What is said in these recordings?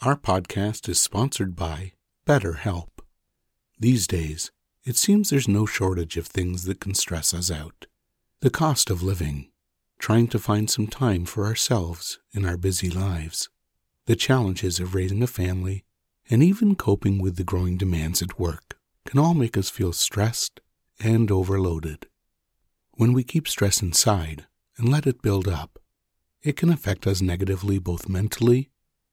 Our podcast is sponsored by BetterHelp. These days, it seems there's no shortage of things that can stress us out. The cost of living, trying to find some time for ourselves in our busy lives, the challenges of raising a family, and even coping with the growing demands at work can all make us feel stressed and overloaded. When we keep stress inside and let it build up, it can affect us negatively both mentally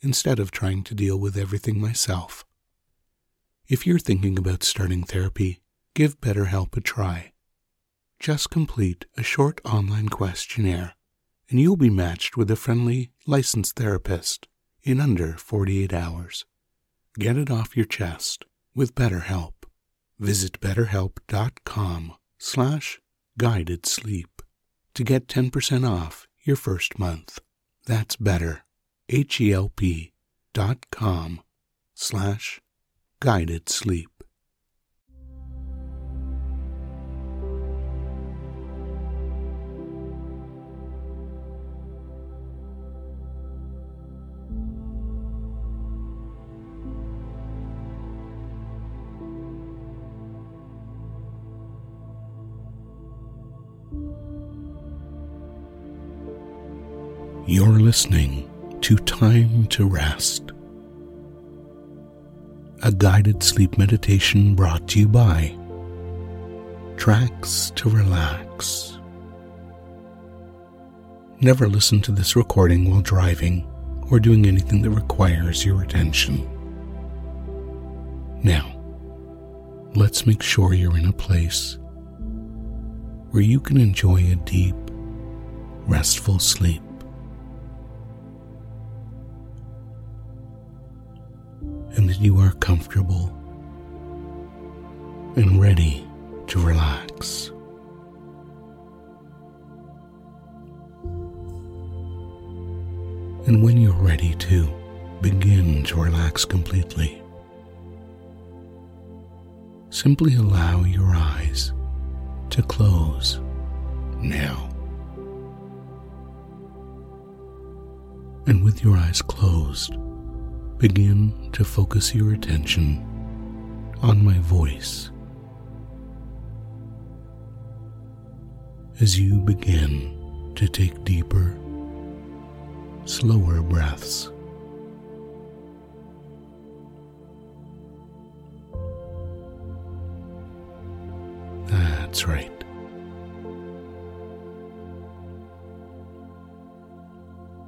instead of trying to deal with everything myself. If you're thinking about starting therapy, give BetterHelp a try. Just complete a short online questionnaire, and you'll be matched with a friendly, licensed therapist in under 48 hours. Get it off your chest with BetterHelp. Visit betterhelp.com slash guided sleep to get 10% off your first month. That's better, H-E-L-P dot com slash guided sleep. You're listening to Time to Rest, a guided sleep meditation brought to you by Tracks to Relax. Never listen to this recording while driving or doing anything that requires your attention. Now, let's make sure you're in a place where you can enjoy a deep, restful sleep. You are comfortable and ready to relax. And when you're ready to begin to relax completely, simply allow your eyes to close now. And with your eyes closed, begin to focus your attention on my voice. As you begin to take deeper, slower breaths. That's right.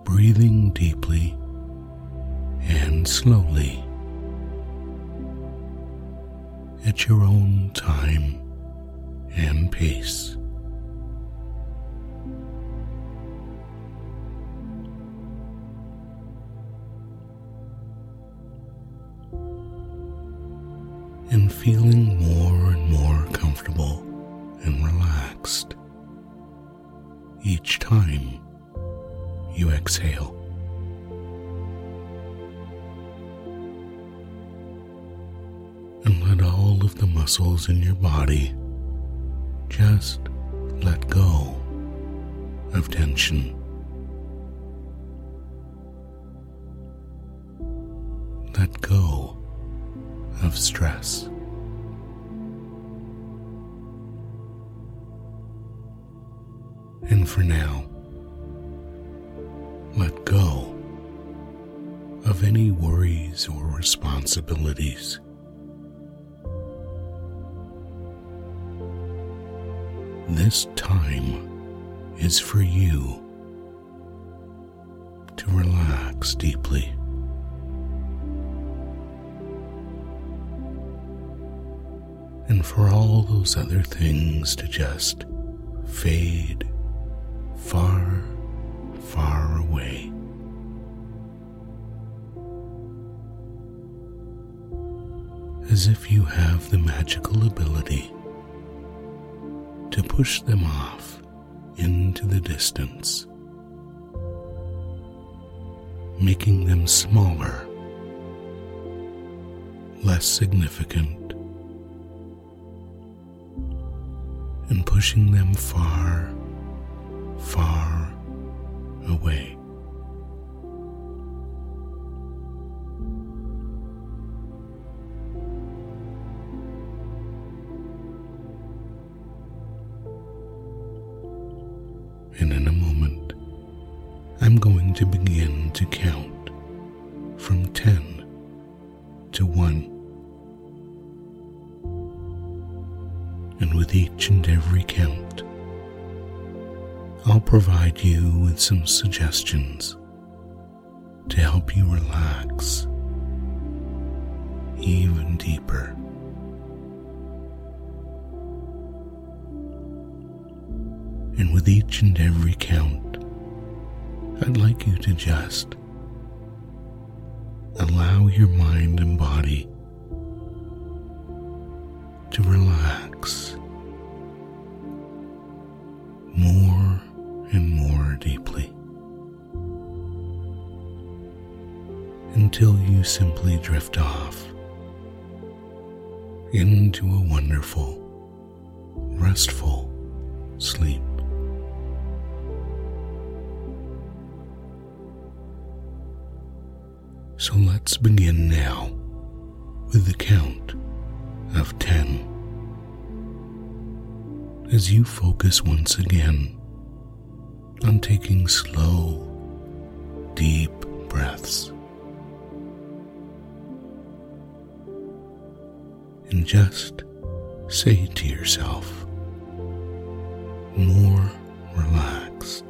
Breathing deeply slowly at your own time and pace. And feeling more and more comfortable and relaxed each time you exhale. Of the muscles in your body just let go of tension. Let go of stress. And for now, let go of any worries or responsibilities. This time is for you to relax deeply. And for all those other things to just fade far, far away. As if you have the magical ability to push them off into the distance, making them smaller, less significant, and pushing them far, far away. Some suggestions to help you relax even deeper. And with each and every count, I'd like you to just allow your mind and body until you simply drift off into a wonderful, restful sleep. So let's begin now with the count of 10. As you focus once again on taking slow, deep breaths. And just say to yourself, more relaxed.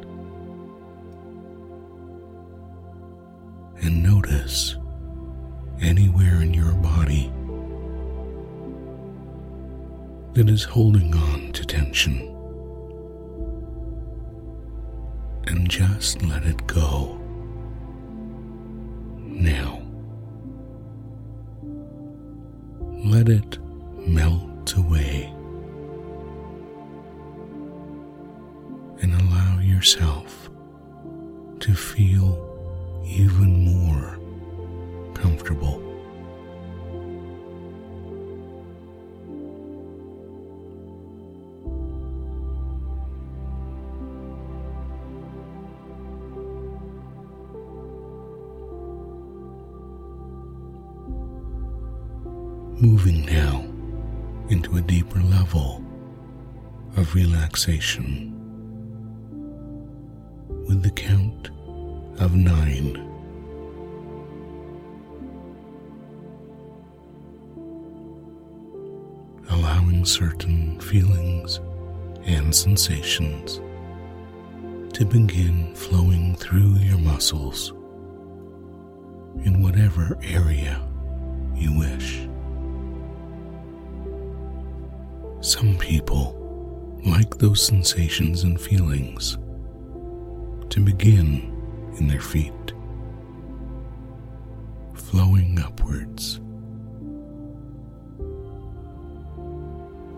And notice anywhere in your body that is holding on to tension. And just let it go. Let it melt away and allow yourself to feel even more comfortable. Moving now into a deeper level of relaxation with the count of nine. Allowing certain feelings and sensations to begin flowing through your muscles in whatever area you wish. People like those sensations and feelings to begin in their feet, flowing upwards,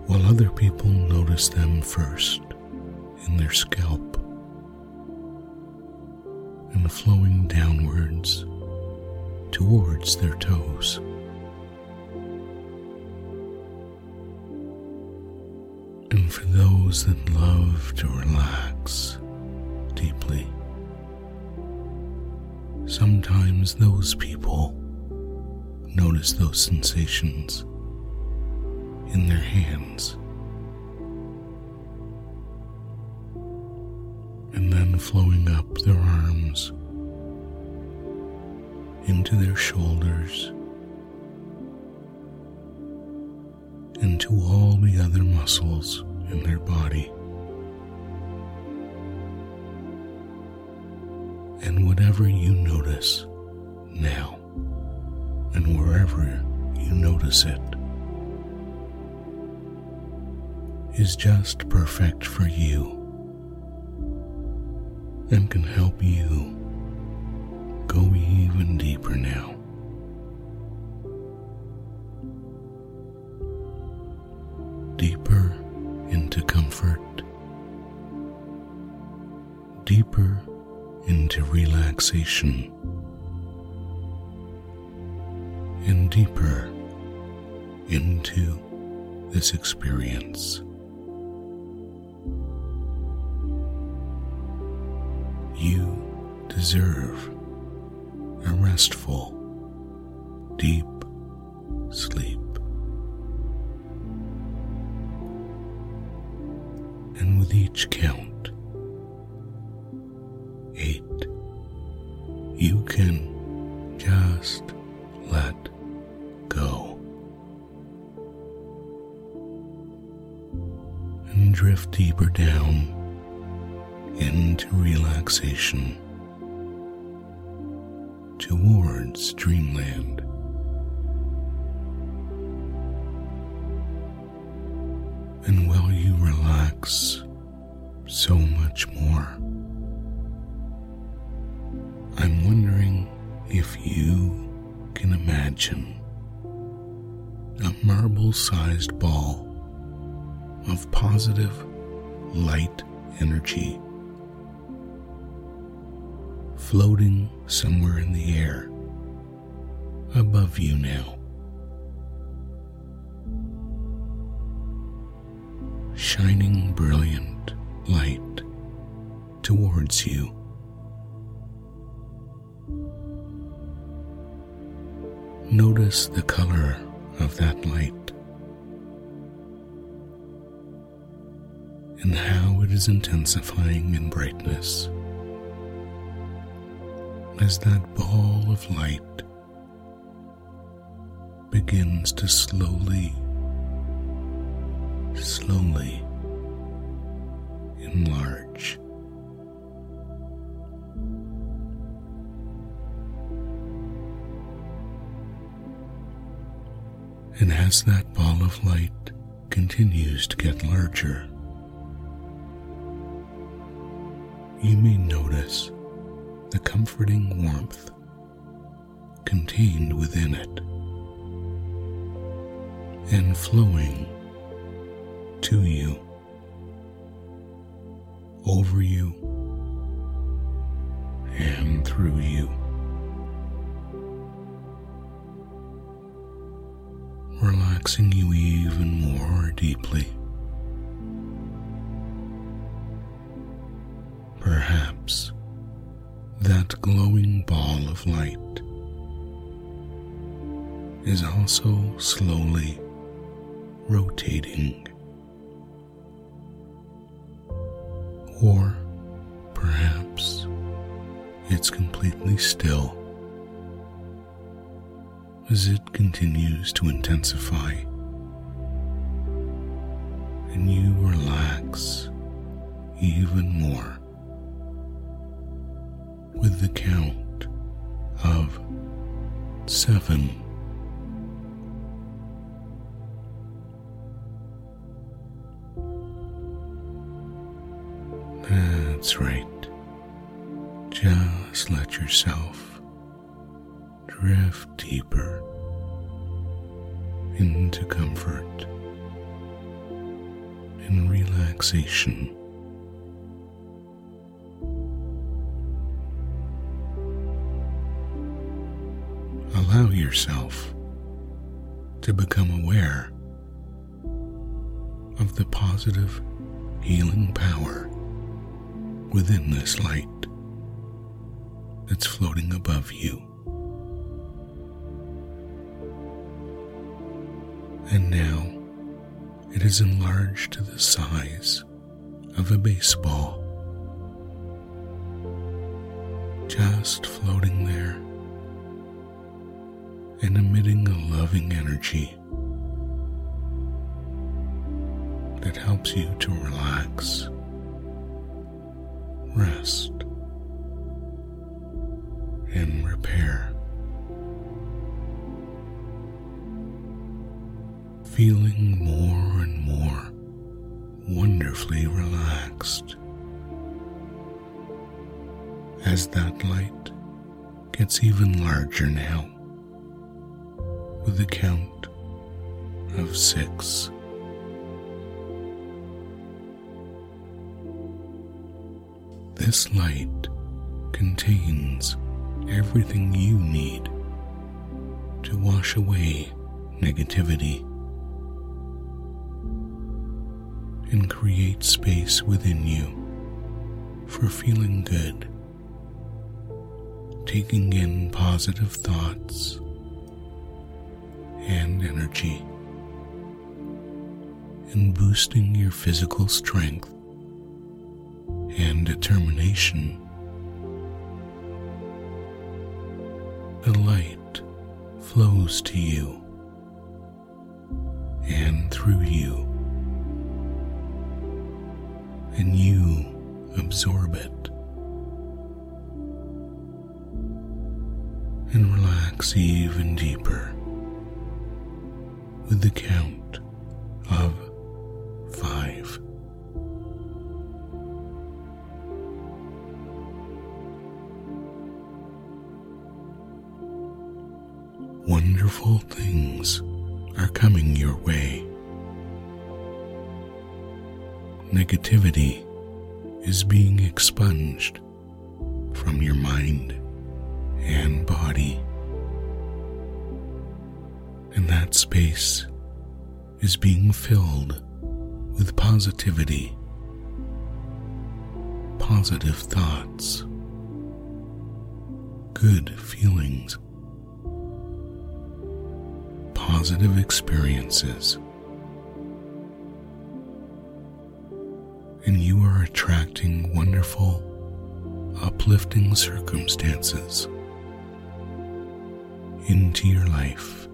while other people notice them first in their scalp and flowing downwards towards their toes. For those that love to relax deeply, sometimes those people notice those sensations in their hands. And then flowing up their arms into their shoulders, into all the other muscles in their body. And whatever you notice now, and wherever you notice it, is just perfect for you and can help you go even deeper now. Deeper into comfort, deeper into relaxation, and deeper into this experience. You deserve a restful, deep sleep. With each count, eight, you can just let go. And drift deeper down into relaxation towards dreamland. And while you relax so much more, I'm wondering if you can imagine a marble sized ball of positive light energy floating somewhere in the air above you now. Shining brilliant light towards you. Notice the color of that light and how it is intensifying in brightness as that ball of light begins to slowly, slowly enlarge. And as that ball of light continues to get larger, you may notice the comforting warmth contained within it and flowing to you, over you, and through you. Relaxing you even more deeply. Perhaps that glowing ball of light is also slowly rotating. Or perhaps it's completely still as it continues to intensify and you relax even more with the count of seven. Right. Just let yourself drift deeper into comfort and relaxation. allow yourself to become aware of the positive healing power within this light that's floating above you. And now it is enlarged to the size of a baseball, just floating there and emitting a loving energy that helps you to relax, rest, and repair. Feeling more and more wonderfully relaxed as that light gets even larger now with a count of six. This light contains everything you need to wash away negativity and create space within you for feeling good, taking in positive thoughts and energy, and boosting your physical strength and determination. The light flows to you and through you, and you absorb it and relax even deeper with the count of coming your way. Negativity is being expunged from your mind and body. And that space is being filled with positivity, positive thoughts, good feelings, positive experiences. And you are attracting wonderful, uplifting circumstances into your life.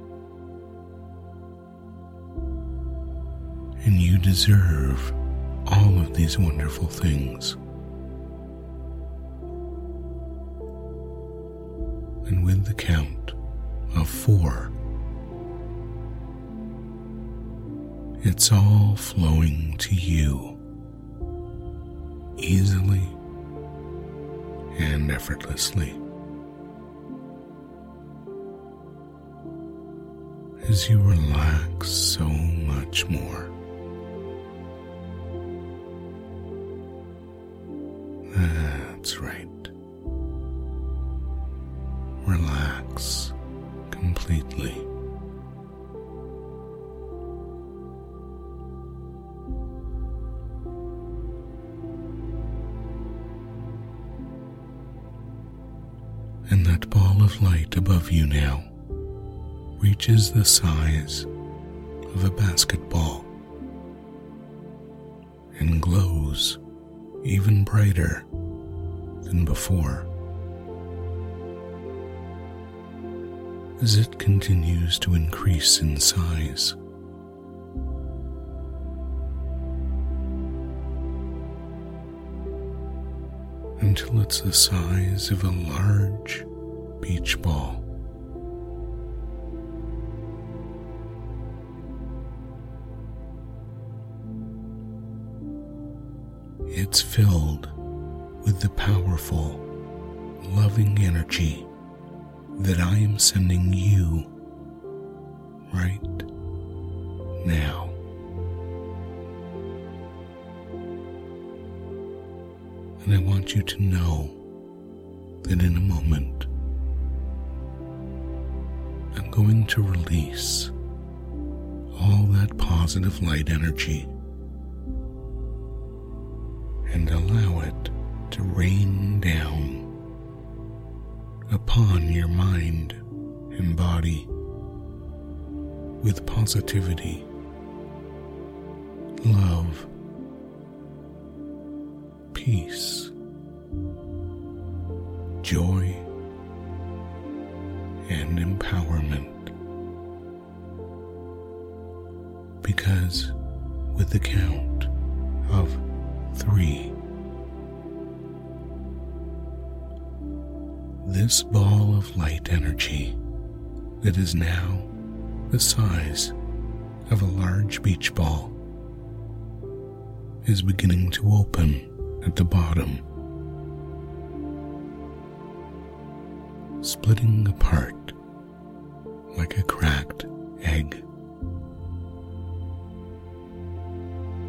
And you deserve all of these wonderful things. And with the count of four, it's all flowing to you easily and effortlessly. As you relax so much more. The size of a basketball and glows even brighter than before. As it continues to increase in size, until it's the size of a large beach ball. It's filled with the powerful, loving energy that I am sending you right now. And I want you to know that in a moment, I'm going to release all that positive light energy upon your mind and body with positivity, love, peace, joy, and empowerment. Because with the count of three, this ball of light energy that is now the size of a large beach ball is beginning to open at the bottom, splitting apart like a cracked egg,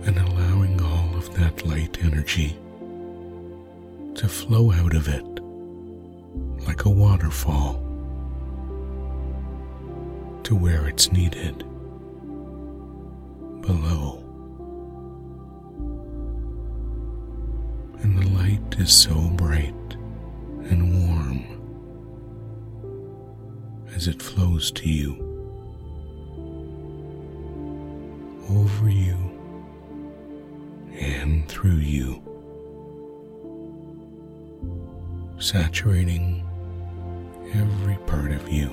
and allowing all of that light energy to flow out of it like a waterfall to where it's needed below. And the light is so bright and warm as it flows to you, over you, and through you, saturating every part of you,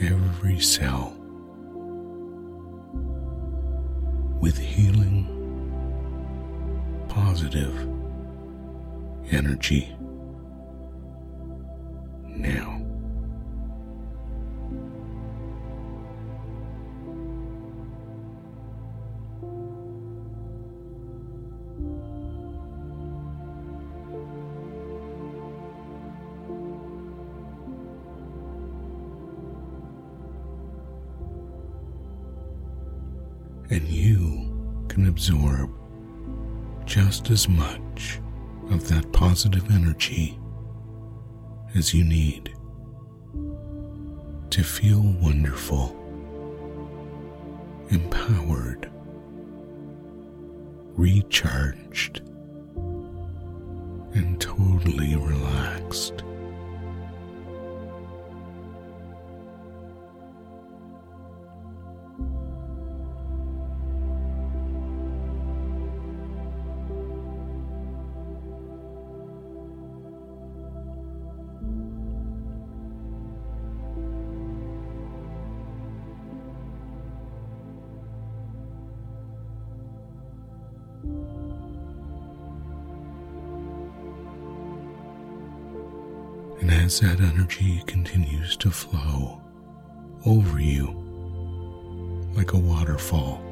every cell, with healing, positive energy. As much of that positive energy as you need to feel wonderful, empowered, recharged, and totally relaxed. As that energy continues to flow over you like a waterfall,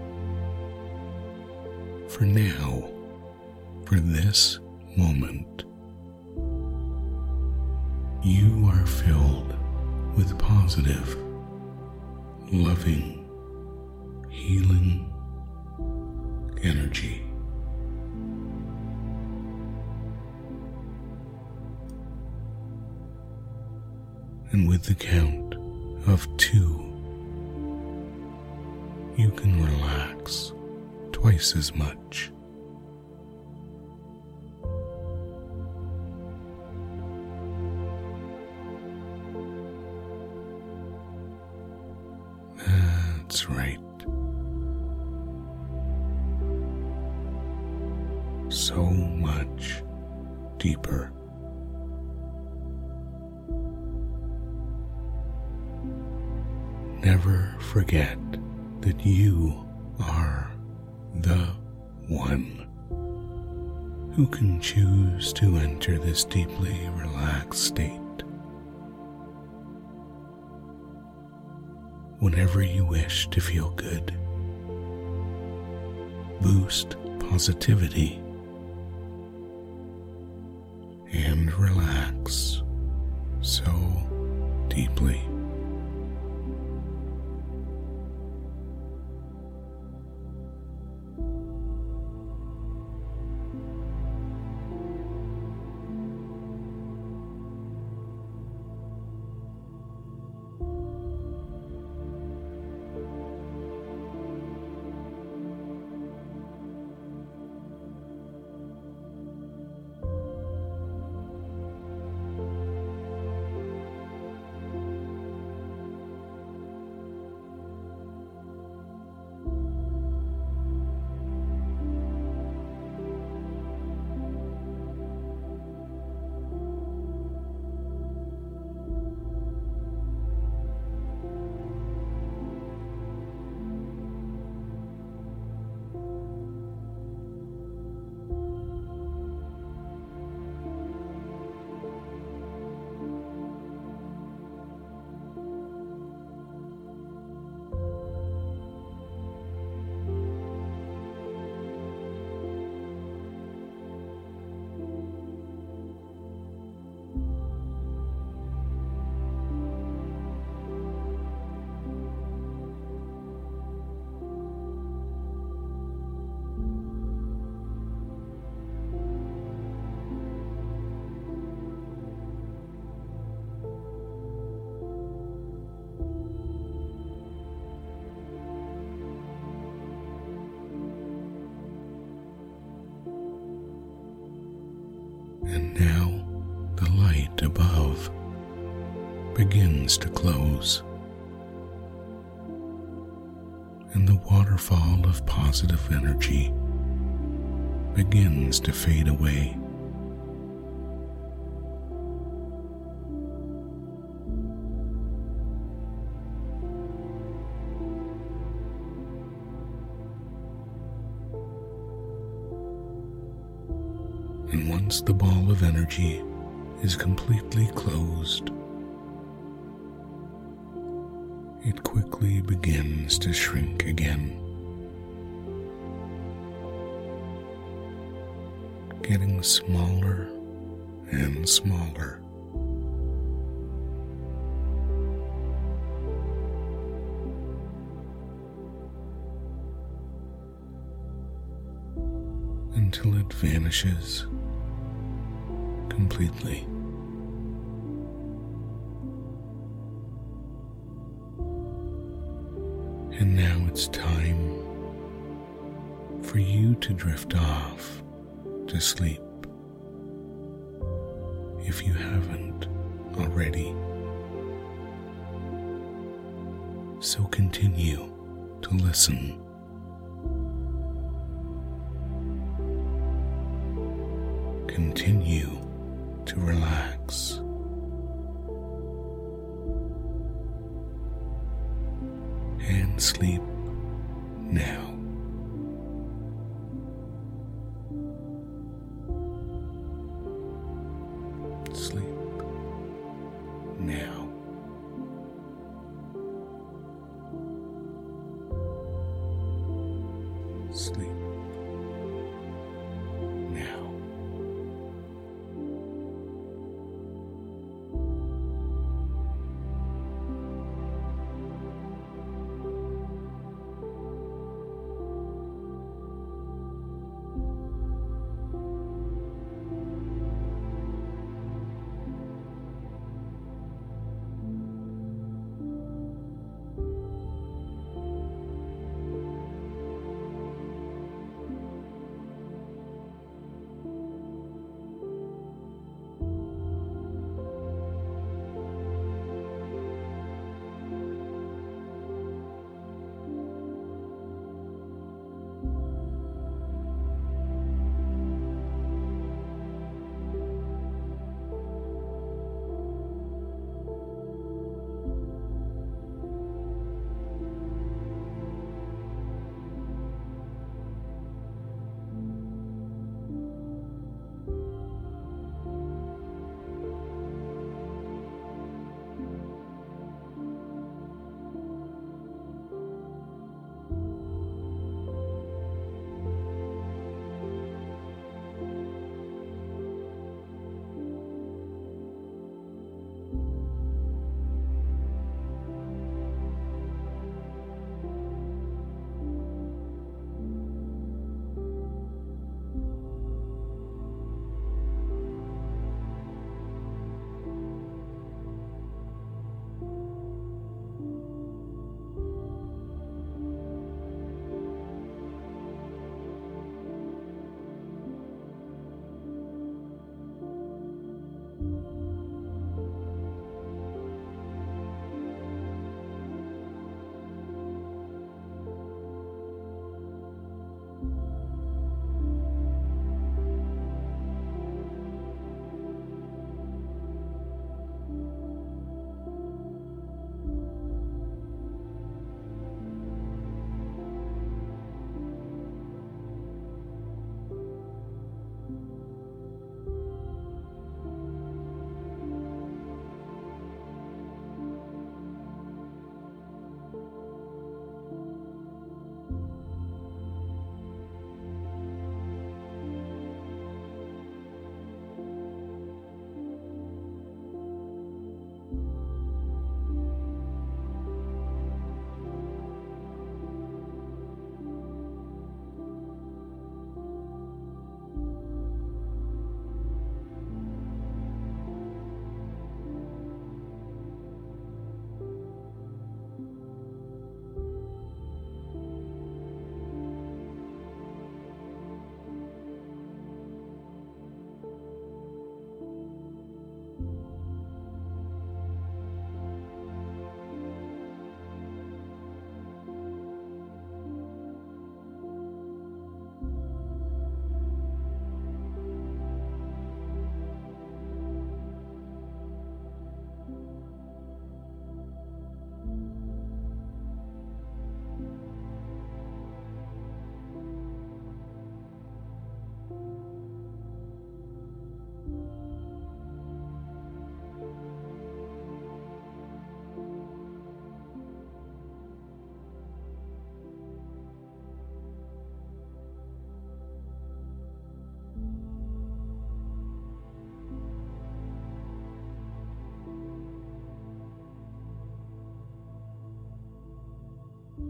for now, for this moment, you are filled with positive, loving, healing energy. And with the count of two, you can relax twice as much. Enter this deeply relaxed state. Whenever you wish to feel good, boost positivity, And now the light above begins to close. And the waterfall of positive energy begins to fade away. Of energy is completely closed, it quickly begins to shrink again. Getting smaller and smaller. Until it vanishes completely. And now it's time for you to drift off to sleep if you haven't already. So continue to listen. Continue to relax.